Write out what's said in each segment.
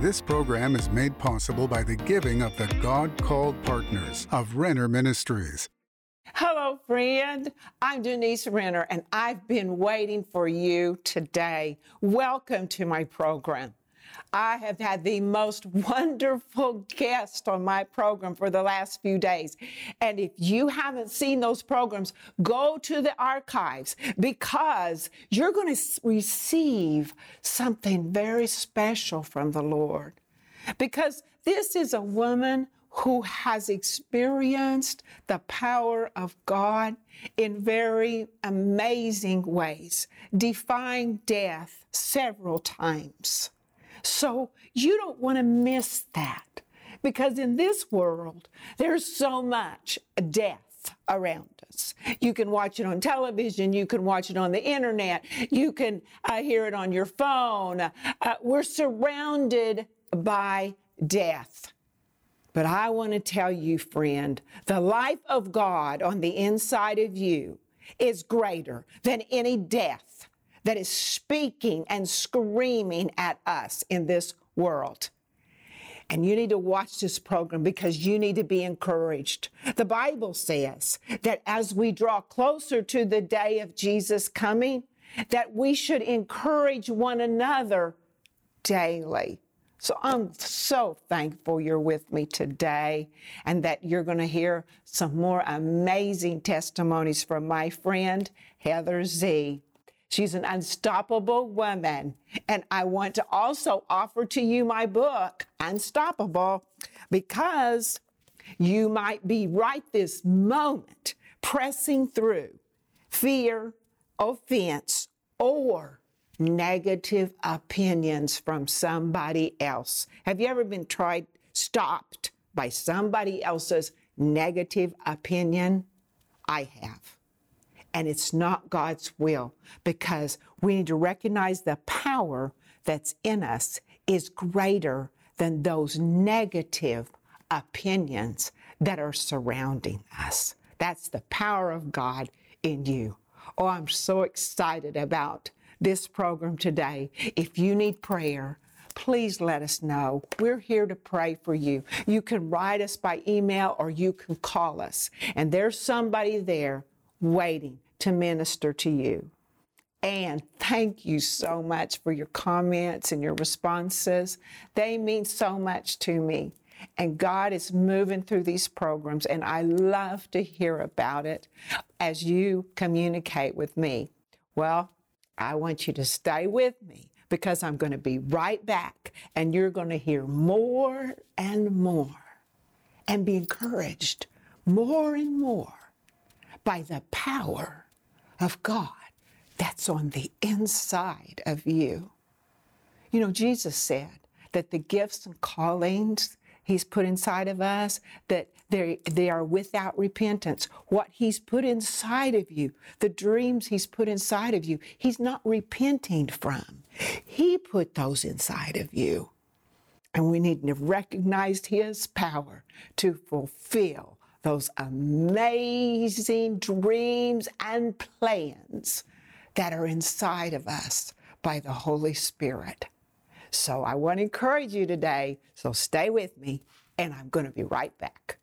This program is made possible by the giving of the God called partners of Renner Ministries. Hello, friend. I'm Denise Renner, and I've been waiting for you today. Welcome to my program. I have had the most wonderful guest on my program for the last few days. And if you haven't seen those programs, go to the archives because you're going to receive something very special from the Lord. Because this is a woman who has experienced the power of God in very amazing ways, defying death several times. So you don't want to miss that because in this world, there's so much death around us. You can watch it on television, you can watch it on the internet, you can uh, hear it on your phone. Uh, we're surrounded by death. But I want to tell you, friend, the life of God on the inside of you is greater than any death that is speaking and screaming at us in this world. And you need to watch this program because you need to be encouraged. The Bible says that as we draw closer to the day of Jesus coming, that we should encourage one another daily. So I'm so thankful you're with me today and that you're going to hear some more amazing testimonies from my friend, Heather Z. She's an unstoppable woman. And I want to also offer to you my book, Unstoppable, because you might be right this moment pressing through fear, offense, or negative opinions from somebody else. Have you ever been tried, stopped by somebody else's negative opinion? I have and it's not God's will because we need to recognize the power that's in us is greater than those negative opinions that are surrounding us. That's the power of God in you. Oh, I'm so excited about this program today. If you need prayer, please let us know. We're here to pray for you. You can write us by email or you can call us. And there's somebody there waiting to minister to you. And thank you so much for your comments and your responses. They mean so much to me. And God is moving through these programs, and I love to hear about it as you communicate with me. Well, I want you to stay with me because I'm going to be right back, and you're going to hear more and more and be encouraged more and more by the power of God that's on the inside of you. You know, Jesus said that the gifts and callings He's put inside of us, that they, they are without repentance. What He's put inside of you, the dreams He's put inside of you, He's not repenting from. He put those inside of you. And we need to recognize His power to fulfill those amazing dreams and plans that are inside of us by the Holy Spirit. So I want to encourage you today. So stay with me, and I'm going to be right back.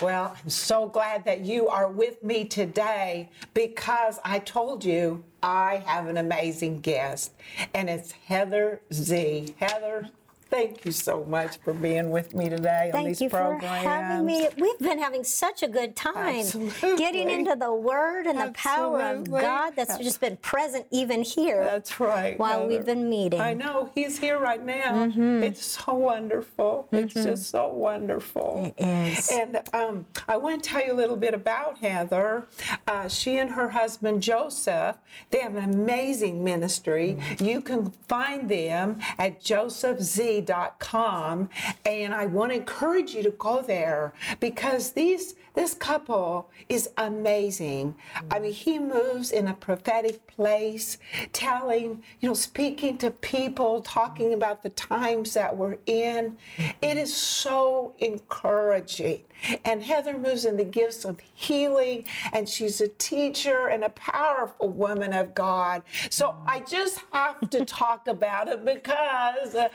Well, I'm so glad that you are with me today because I told you I have an amazing guest, and it's Heather Z. Heather, Thank you so much for being with me today Thank on these programs. Thank you for having me. We've been having such a good time Absolutely. getting into the Word and the power of God that's just been present even here That's right. while we've been meeting. I know he's here right now. Mm-hmm. It's so wonderful. It's just so wonderful. It is. And um, I want to tell you a little bit about Heather. Uh, she and her husband Joseph, they have an amazing ministry. Mm-hmm. You can find them at josephz joseph.z.com. And I want to encourage you to go there because these this couple is amazing. I mean, he moves in a prophetic place, telling, you know, speaking to people, talking about the times that we're in. It is so encouraging. And Heather moves in the gifts of healing, and she's a teacher and a powerful woman of God. So I just have to talk about it because uh,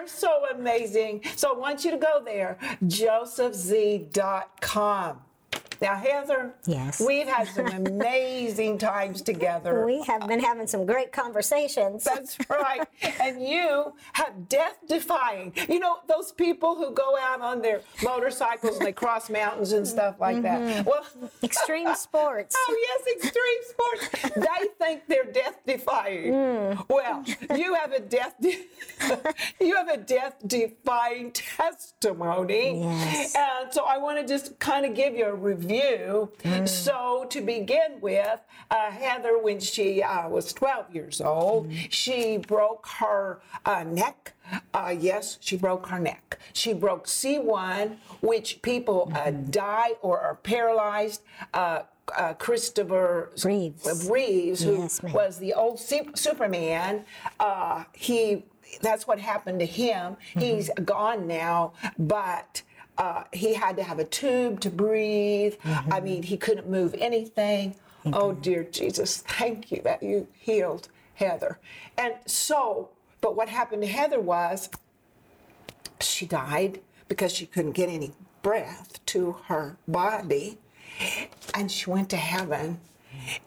they're so amazing. So I want you to go there, josephz.com. Now, Heather, Yes. we've had some amazing times together. We have been having some great conversations. That's right. And you have death defying. You know, those people who go out on their motorcycles and they cross mountains and stuff like that. Mm-hmm. Well, Extreme sports. oh, yes, extreme sports. They think they're death defying. Mm. Well, you have a death de- you have a death defying testimony. Yes. And so I want to just kind of give you a review. So to begin with, uh, Heather, when she uh, was 12 years old, she broke her uh, neck. Uh, yes, she broke her neck. She broke C1, which people uh, die or are paralyzed. Uh, uh, Christopher Reeves. Reeves, who Yes, was the old Sup- Superman, uh, he that's what happened to him. He's gone now, but uh, he had to have a tube to breathe. I mean, he couldn't move anything. Oh dear Jesus, thank you that you healed Heather. And so, but what happened to Heather was she died because she couldn't get any breath to her body. And she went to heaven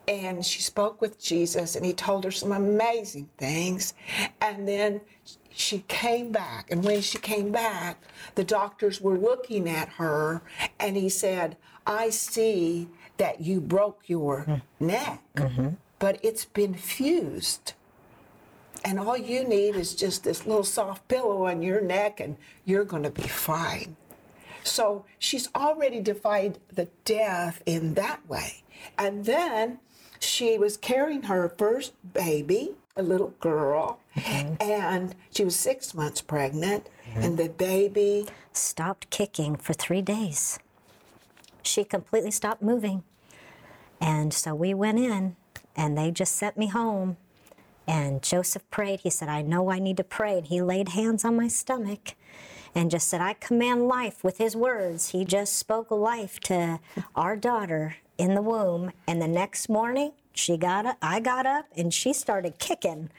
and she spoke with Jesus and he told her some amazing things. And then she came back. And when she came back, the doctors were looking at her and he said, I see that you broke your hmm. neck, mm-hmm. but it's been fused. And all you need is just this little soft pillow on your neck, and you're going to be fine. So she's already defied the death in that way. And then she was carrying her first baby, a little girl, mm-hmm. and she was six months pregnant, and mm-hmm. the baby, Stopped kicking for three days. She completely stopped moving. And so we went in and they just sent me home. And Joseph prayed. He said, I know I need to pray. And he laid hands on my stomach and just said, I command life with his words. He just spoke life to our daughter in the womb. And the next morning, she got up, I got up, and she started kicking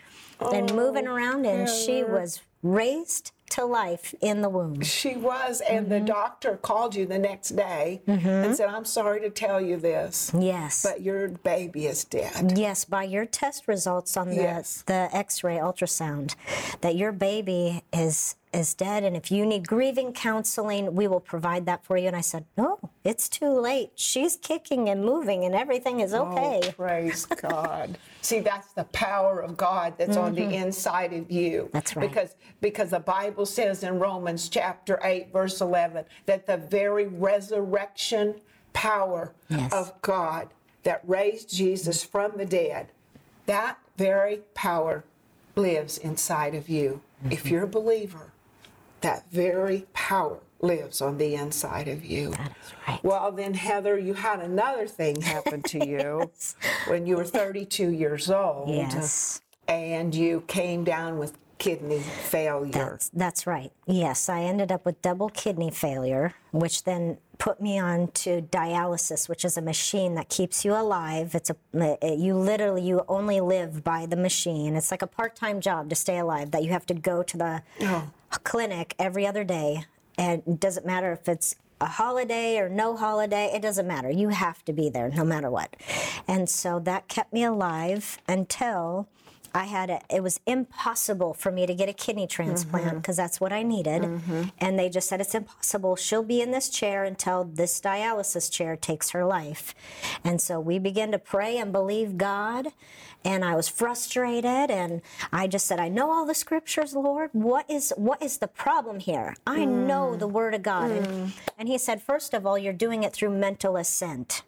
and oh, moving around, and she was raised to life in the womb. she was, and the mm-hmm. doctor called you the next day and mm-hmm. said, I'm sorry to tell you this, Yes. but your baby is dead. Yes, by your test results on the, Yes. the X-ray ultrasound, that your baby is is dead, and if you need grieving counseling, we will provide that for you. And I said, no, it's too late. She's kicking and moving, and everything is okay. Oh, praise God. See, that's the power of God that's on the inside of you. Mm-hmm. That's right. Because because the Bible says in Romans chapter 8 verse 11 that the very resurrection power Yes. of God that raised Jesus from the dead, that very power lives inside of you. Mm-hmm. If you're a believer, that very power lives on the inside of you. That is right. Well, then, Heather, you had another thing happen to you when you were 32 years old. Yes. And you came down with kidney failure. That's, that's right. Yes, I ended up with double kidney failure, which then put me on to dialysis, which is a machine that keeps you alive. It's a eh, you literally you only live by the machine. It's like a part-time job to stay alive that you have to go to the clinic every other day, and it doesn't matter if it's a holiday or no holiday, it doesn't matter. You have to be there no matter what. And so that kept me alive until I had a, it was impossible for me to get a kidney transplant mm-hmm. because that's what I needed. Mm-hmm. And they just said it's impossible. She'll be in this chair until this dialysis chair takes her life. And so we began to pray and believe God. And I was frustrated and I just said, I know all the scriptures, Lord. What is what is the problem here? I know mm. the word of God. And, mm. and he said, first of all, you're doing it through mental assent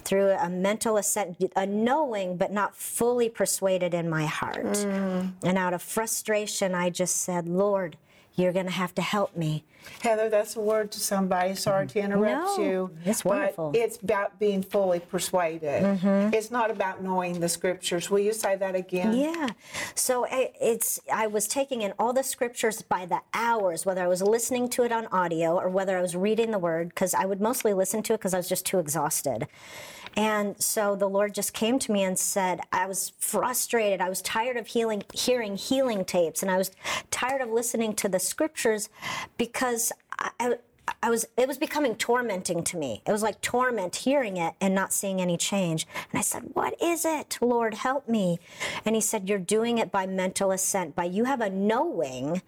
through a mental assent, a knowing but not fully persuaded in my heart. Mm. And out of frustration, I just said, Lord, you're going to have to help me. Heather, that's a word to somebody. Sorry to interrupt No, you. it's wonderful. But it's about being fully persuaded. Mm-hmm. It's not about knowing the scriptures. Will you say that again? Yeah. So it's I was taking in all the scriptures by the hours, whether I was listening to it on audio or whether I was reading the word, because I would mostly listen to it because I was just too exhausted. And so the Lord just came to me and said, I was frustrated. I was tired of healing, hearing healing tapes, and I was tired of listening to the scriptures because I, I, was it was becoming tormenting to me. It was like torment hearing it and not seeing any change. And I said, "What is it, Lord? Help me." And he said, "You're doing it by mental assent. By you have a knowing,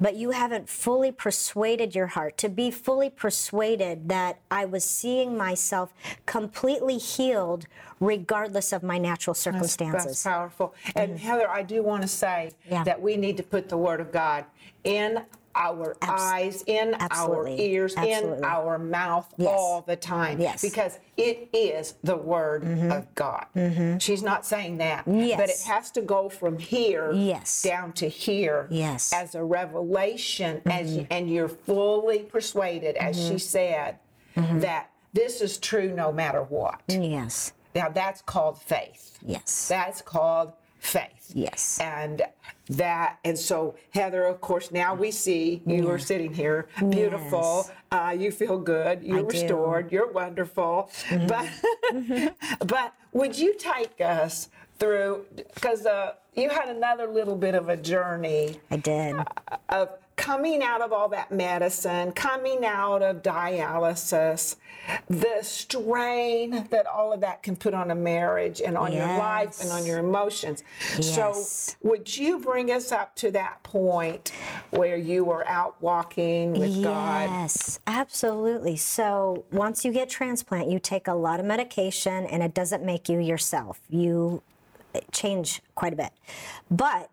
but you haven't fully persuaded your heart to be fully persuaded that I was seeing myself completely healed regardless of my natural circumstances." That's powerful. And Heather, I do want to say Mm-hmm. Yeah. that we need to put the Word of God in our eyes, in Absolutely. our ears, in our mouth Yes. all the time. Yes. Mm-hmm. Because it is the Word of God. She's not saying that. But it has to go from here Yes. down to here Yes. Mm-hmm. as a revelation, as and you're fully persuaded, as she said, Mm-hmm. that this is true no matter what. Yes. Now that's called faith. Yes. That's called faith. Yes. And that, and so Heather, of course, now we see you are sitting here, beautiful. Uh, you feel good. You're I do. Mm-hmm. restored. You're wonderful. But, but would you take us through? Because uh, you had another little bit of a journey I did. of coming out of all that medicine, coming out of dialysis, the strain that all of that can put on a marriage and on your life and on your emotions. Yes. So, would you bring us up to that point where you were out walking with God? Yes, absolutely. So once you get transplant, you take a lot of medication and it doesn't make you yourself. You change quite a bit. But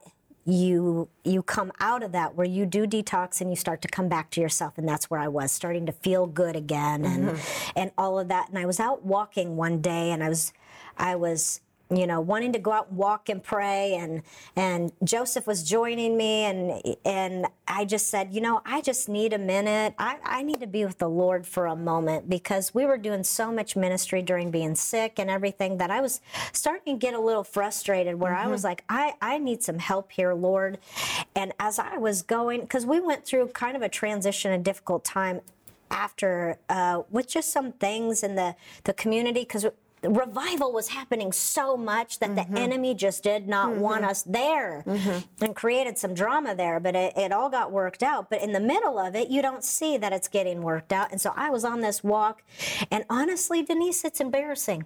you you come out of that where you do detox and you start to come back to yourself and that's where I was starting to feel good again and mm-hmm. and all of that. And I was out walking one day and I was I was you know wanting to go out and walk and pray and and Joseph was joining me and and I just said you know I just need a minute. I, I need to be with the Lord for a moment because we were doing so much ministry during being sick and everything that I was starting to get a little frustrated where I was like I I need some help here Lord. And as I was going because we went through kind of a transition a difficult time after uh, with just some things in the the community because revival was happening so much that the mm-hmm. enemy just did not mm-hmm. want us there mm-hmm. and created some drama there but it, it all got worked out. But in the middle of it you don't see that it's getting worked out. And so i was on this walk and honestly denise it's embarrassing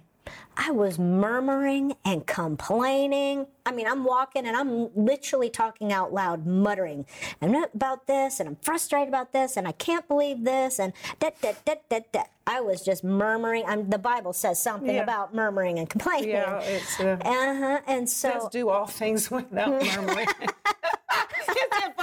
I was murmuring and complaining. I mean, I'm walking and I'm literally talking out loud, muttering and about this, and I'm frustrated about this, and I can't believe this, and da da da da da. I was just murmuring. I'm, the Bible says something Yeah. about murmuring and complaining. Yeah, it's, uh, uh-huh. And so. Let's do all things without murmuring.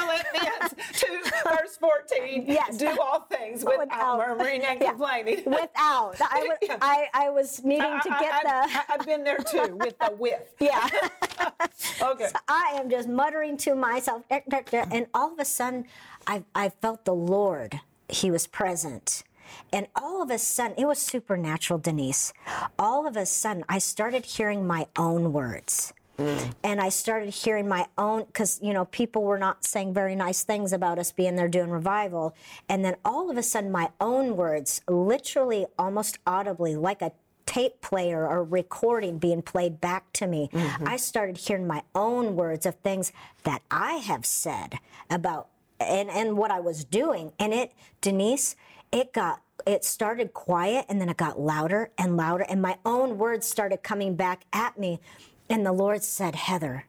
Philippians 2, verse 14. Yes. Do all things without, Without- murmuring and Yeah. complaining. without, I, would, Yeah. I, I was needing to get I, the. I, have been there too with the with. yeah. Okay. I am just muttering to myself, and all of a sudden, I, I felt the Lord. He was present. And all of a sudden, it was supernatural, Denise. All of a sudden, I started hearing my own words. And I started hearing my own, because, you know, people were not saying very nice things about us being there doing revival. And then all of a sudden, my own words, literally almost audibly, like a tape player or recording being played back to me, mm-hmm. I started hearing my own words of things that I have said about and and what I was doing. And it, Denise, it got it started quiet and then it got louder and louder and my own words started coming back at me. And the Lord said, Heather,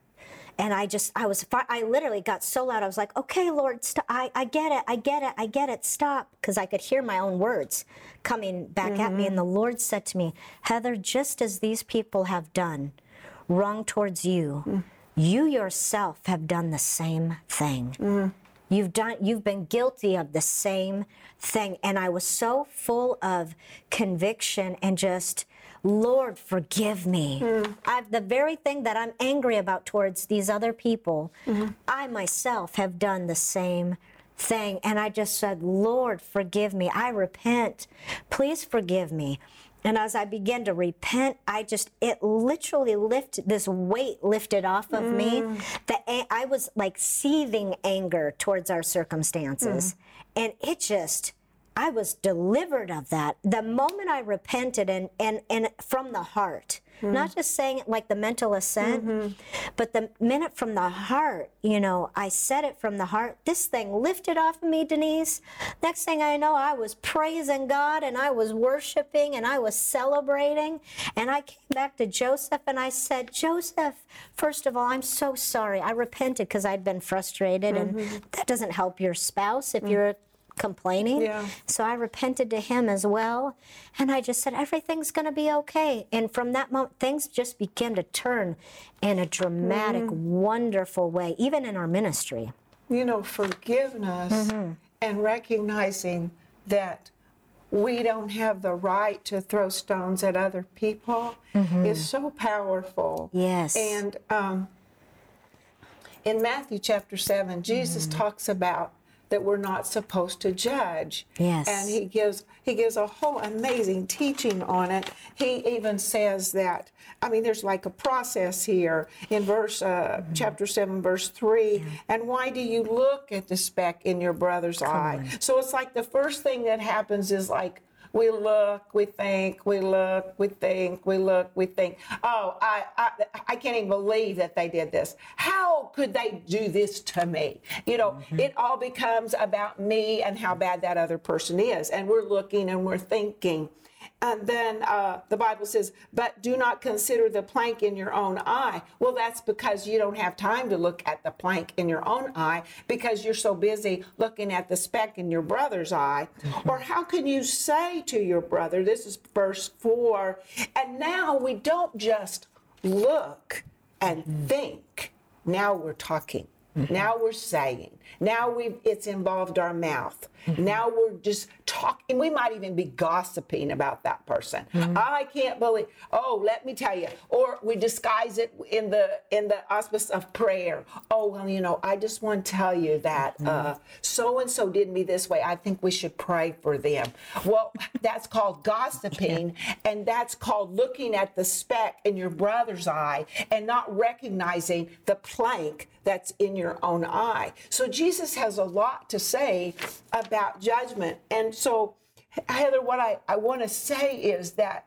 and I just, I was, I literally got so loud. I was like, okay, Lord, st- I, I get it. I get it. I get it. Stop. Because I could hear my own words coming back at me. Mm-hmm. And the Lord said to me, Heather, just as these people have done wrong towards you, mm. you yourself have done the same thing. Mm. You've done you've been guilty of the same thing and I was so full of conviction and just Lord forgive me. Mm. I've the very thing that I'm angry about towards these other people, mm-hmm. I myself have done the same thing. And I just said, Lord, forgive me. I repent. Please forgive me. And as I began to repent, I just, it literally lifted, this weight lifted off of me. Mm. That I was like seething anger towards our circumstances. Mm. And it just, I was delivered of that. The moment I repented and, and, and from the heart, hmm. not just saying it like the mental assent, mm-hmm. but the minute from the heart, you know, I said it from the heart, this thing lifted off of me, Denise. Next thing I know, I was praising God and I was worshiping and I was celebrating. And I came back to Joseph and I said, Joseph, first of all, I'm so sorry. I repented because I'd been frustrated, and mm-hmm. that doesn't help your spouse if mm. you're complaining. Yeah. So I repented to him as well. And I just said, everything's going to be okay. And from that moment, things just began to turn in a dramatic, mm-hmm. wonderful way, even in our ministry. you know, forgiveness mm-hmm. and recognizing that we don't have the right to throw stones at other people mm-hmm. is so powerful. Yes. And um, in Matthew chapter 7, Jesus talks about that we're not supposed to judge. Yes. And he gives he gives a whole amazing teaching on it. He even says that I mean there's like a process here in verse uh, chapter 7 verse 3 and why do you look at the speck in your brother's eye? So it's like the first thing that happens is like we look, we think, we look, we think, we look, we think. Oh, I, I, I can't even believe that they did this. How could they do this to me? You know, mm-hmm. it all becomes about me and how bad that other person is. And we're looking and we're thinking. And then uh, the Bible says, but do not consider the plank in your own eye. Well, that's because you don't have time to look at the plank in your own eye because you're so busy looking at the speck in your brother's eye. Or how can you say to your brother, this is verse 4, and now we don't just look and think, now we're talking. Mm-hmm. Now we're saying. Now we've it's involved our mouth. Mm-hmm. Now we're just talking. We might even be gossiping about that person. Mm-hmm. I can't believe. Oh, let me tell you. Or we disguise it in the in the auspice of prayer. Oh well, you know, I just want to tell you that so and so did me this way. I think we should pray for them. Well, that's called gossiping, and that's called looking at the speck in your brother's eye and not recognizing the plank that's in your own eye. So Jesus has a lot to say about judgment. And so, Heather, what I, I want to say is that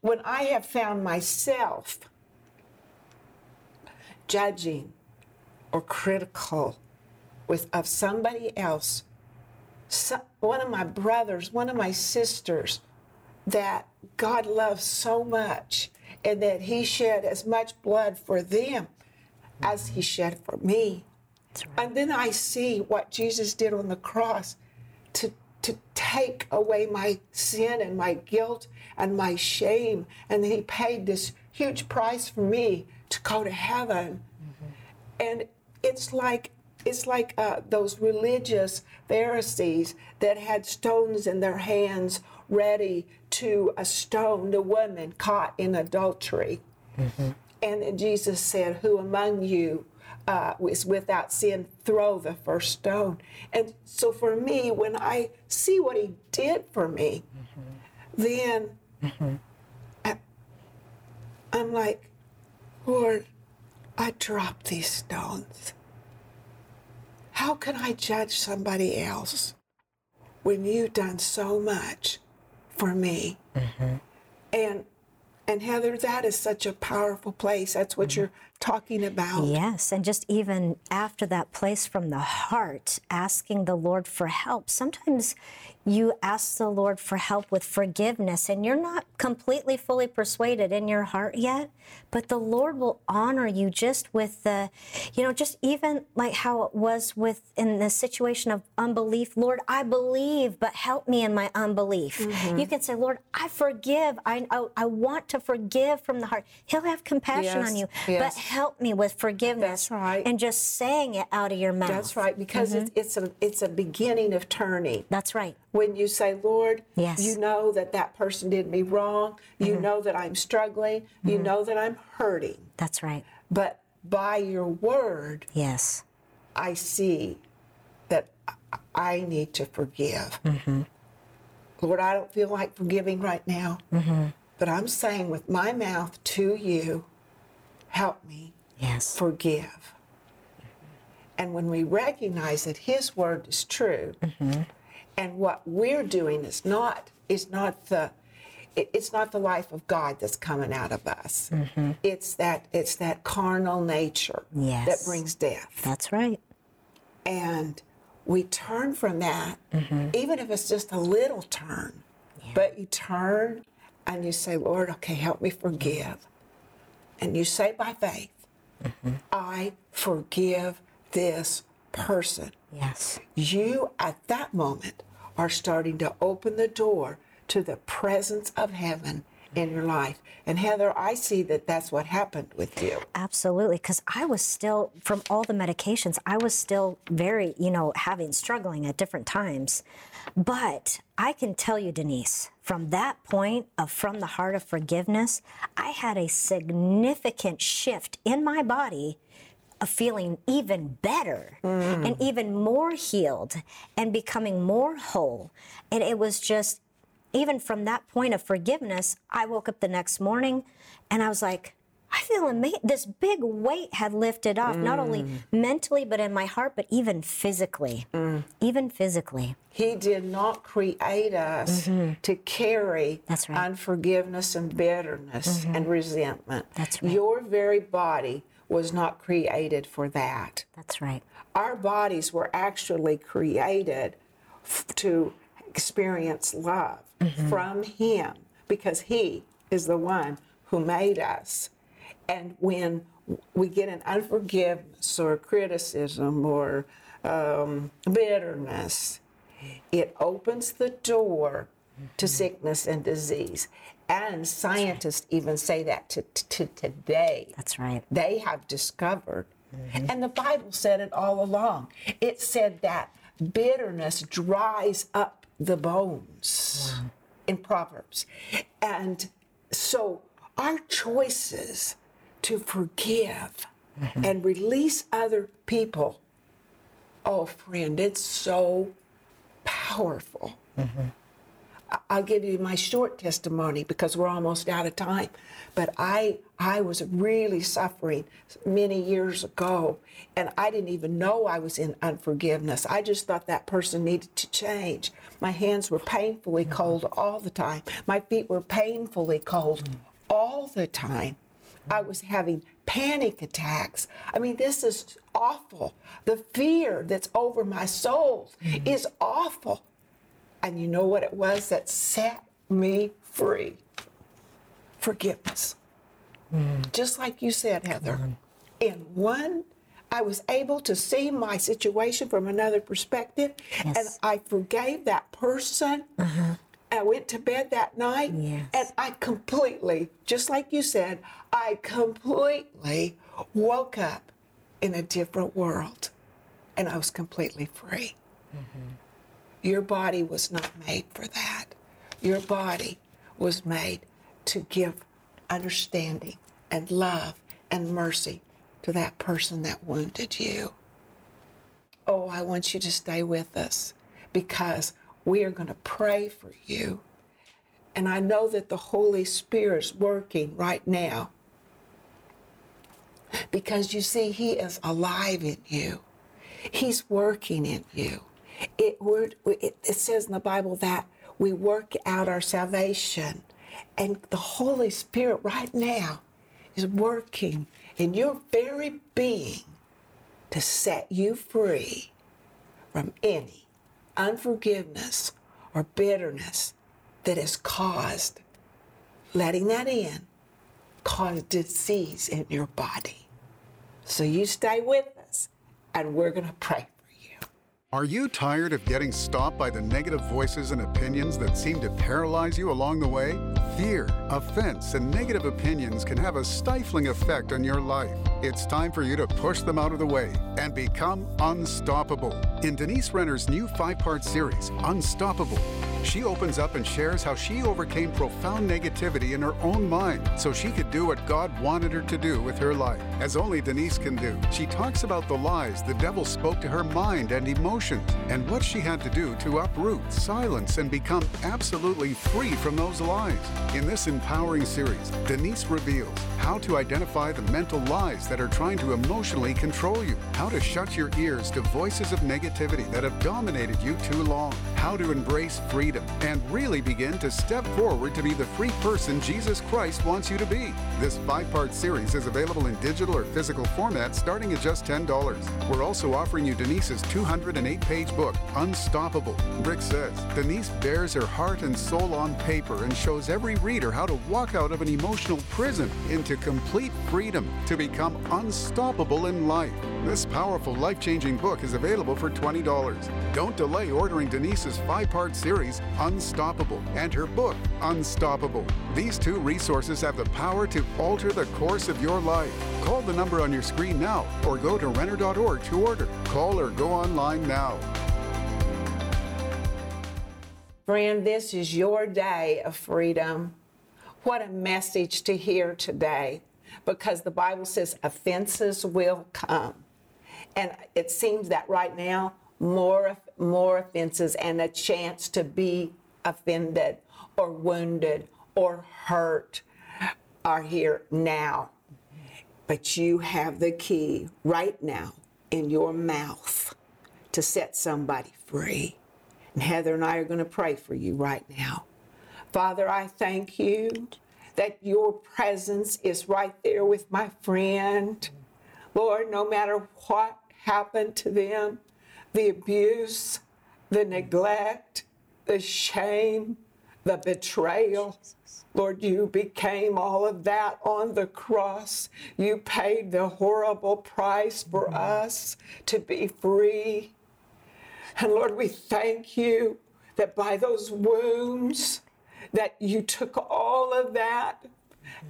when I have found myself judging or critical with of somebody else, one of my brothers, one of my sisters, that God loves so much and that He shed as much blood for them as He shed for me. And then I see what Jesus did on the cross to, to take away my sin and my guilt and my shame. And He paid this huge price for me to go to heaven. And it's like it's like uh, those religious Pharisees that had stones in their hands ready to uh, stone the woman caught in adultery. And then Jesus said, Who among you uh, is without sin, throw the first stone. And so for me, when I see what he did for me, then I, I'm like, Lord, I drop these stones. How can I judge somebody else when you've done so much for me? And and Heather, that is such a powerful place. That's what mm-hmm. you're talking about. Yes, and just even after that place from the heart, asking the Lord for help. Sometimes you ask the Lord for help with forgiveness, and you're not completely fully persuaded in your heart yet, but the Lord will honor you just with the, you know, just even like how it was with in the situation of unbelief. Lord, I believe, but help me in my unbelief. Mm-hmm. You can say, Lord, I forgive. I, I, I want to forgive from the heart. He'll have compassion Yes, on you, yes. but help me with forgiveness. That's right. And just saying it out of your mouth. That's right, because it's, mm-hmm. it's a it's a beginning of turning. That's right. When you say, Lord, Yes. Mm-hmm. you know that that person did me wrong. You mm-hmm. know that I'm struggling. You mm-hmm. know that I'm hurting. That's right. But by your word, Yes. I see that I need to forgive. Mm-hmm. Lord, I don't feel like forgiving right now, but I'm saying with my mouth to you, help me Yes. forgive. And when we recognize that His word is true, and what we're doing is not is not the it's not the life of God that's coming out of us. Mm-hmm. It's that it's that carnal nature that brings death That's right. and we turn from that, mm-hmm. even if it's just a little turn. But you turn and you say, Lord, okay, help me forgive. And you say by faith, mm-hmm. I forgive this person. Yes. You, at that moment, are starting to open the door to the presence of heaven in your life. And Heather, I see that that's what happened with you. Absolutely, because I was still from all the medications. I was still very, you know, having struggling at different times. But I can tell you, Denise, from that point of from the heart of forgiveness, I had a significant shift in my body of feeling even better and even more healed and becoming more whole. And it was just, even from that point of forgiveness, I woke up the next morning and I was like, I feel amazing. This big weight had lifted off, not only mentally, but in my heart, but even physically. Even physically. He did not create us to carry Mm-hmm. That's right. Mm-hmm. unforgiveness and bitterness and resentment. That's right. Your very body was not created for that. That's right. Our bodies were actually created f- to experience love Mm-hmm. from Him because He is the one who made us. And when we get an unforgiveness or criticism or um, bitterness, it opens the door to sickness and disease. And scientists even say that to, to, to today. That's right. They have discovered. And the Bible said it all along. It said that bitterness dries up the bones in Proverbs. And so our choices to forgive mm-hmm. and release other people, oh, friend, it's so powerful. I- I'll give you my short testimony because we're almost out of time. But I I was really suffering many years ago, and I didn't even know I was in unforgiveness. I just thought that person needed to change. My hands were painfully cold all the time. My feet were painfully cold all the time. I was having panic attacks. I mean, this is awful. The fear that's over my soul is awful. And you know what it was that set me free? Forgiveness. Just like you said, Heather. In one, I was able to see my situation from another perspective, and I forgave that person. Uh-huh. I went to bed that night, Yes. and I completely, just like you said, I completely woke up in a different world, and I was completely free. Mm-hmm. Your body was not made for that. Your body was made to give understanding and love and mercy to that person that wounded you. Oh, I want you to stay with us because we are going to pray for you. And I know that the Holy Spirit's working right now because you see, He is alive in you. He's working in you. It, it, it says in the Bible that we work out our salvation. And the Holy Spirit right now is working in your very being to set you free from any unforgiveness or bitterness that has caused, letting that in, caused disease in your body. So you stay with us, and we're going to pray. Are you tired of getting stopped by the negative voices and opinions that seem to paralyze you along the way? Fear, offense, and negative opinions can have a stifling effect on your life. It's time for you to push them out of the way and become unstoppable. In Denise Renner's new five part series, Unstoppable, she opens up and shares how she overcame profound negativity in her own mind so she could do what God wanted her to do with her life. as only Denise can do. She talks about the lies the devil spoke to her mind and emotions and what she had to do to uproot, silence, and become absolutely free from those lies. In this empowering series, Denise reveals how to identify the mental lies that are trying to emotionally control you, how to shut your ears to voices of negativity that have dominated you too long, how to embrace freedom, and really begin to step forward to be the free person Jesus Christ wants you to be. This five part series is available in digital or physical format starting at just $10. We're also offering you Denise's 208 page book, Unstoppable. Rick says Denise bares her heart and soul on paper and shows every reader how to walk out of an emotional prison into complete freedom to become unstoppable in life. This powerful, life changing book is available for $20. Don't delay ordering Denise's five part series, Unstoppable, and her book, Unstoppable. These two resources have the power to alter the course of your life. Call the number on your screen now or go to Renner.org to order. Call or go online now. Friend, this is your day of freedom. What a message to hear today because the Bible says offenses will come. And it seems that right now, more, more offenses and a chance to be offended or wounded or hurt are here now. But you have the key right now in your mouth to set somebody free. And Heather and I are going to pray for you right now. Father, I thank you that your presence is right there with my friend. Lord, no matter what happened to them, the abuse, the neglect, the shame, the betrayal. Lord, you became all of that on the cross. You paid the horrible price for us to be free. And Lord, we thank you that by those wounds that you took all of that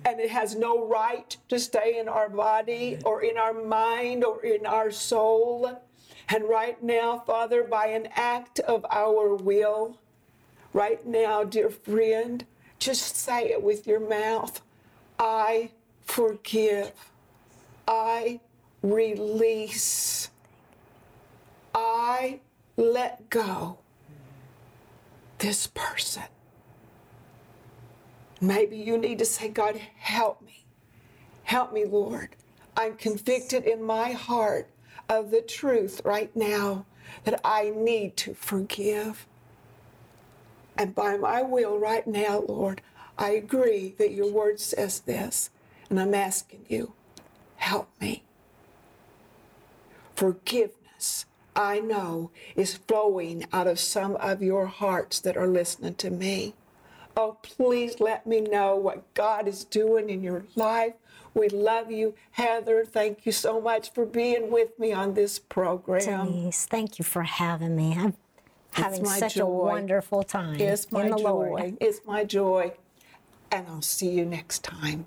and it has no right to stay in our body or in our mind or in our soul. And right now, Father, by an act of our will, right now, dear friend, just say it with your mouth I forgive. I release. I let go this person. Maybe you need to say, God, help me. Help me, Lord. I'm convicted in my heart of the truth right now that I need to forgive. And by my will right now, Lord, I agree that your word says this. And I'm asking you, help me. Forgiveness, I know, is flowing out of some of your hearts that are listening to me. Oh, please let me know what God is doing in your life. We love you. Heather, thank you so much for being with me on this program. Denise, thank you for having me. I'm having such joy. a wonderful time. It's my joy. Lord. It's my joy. And I'll see you next time.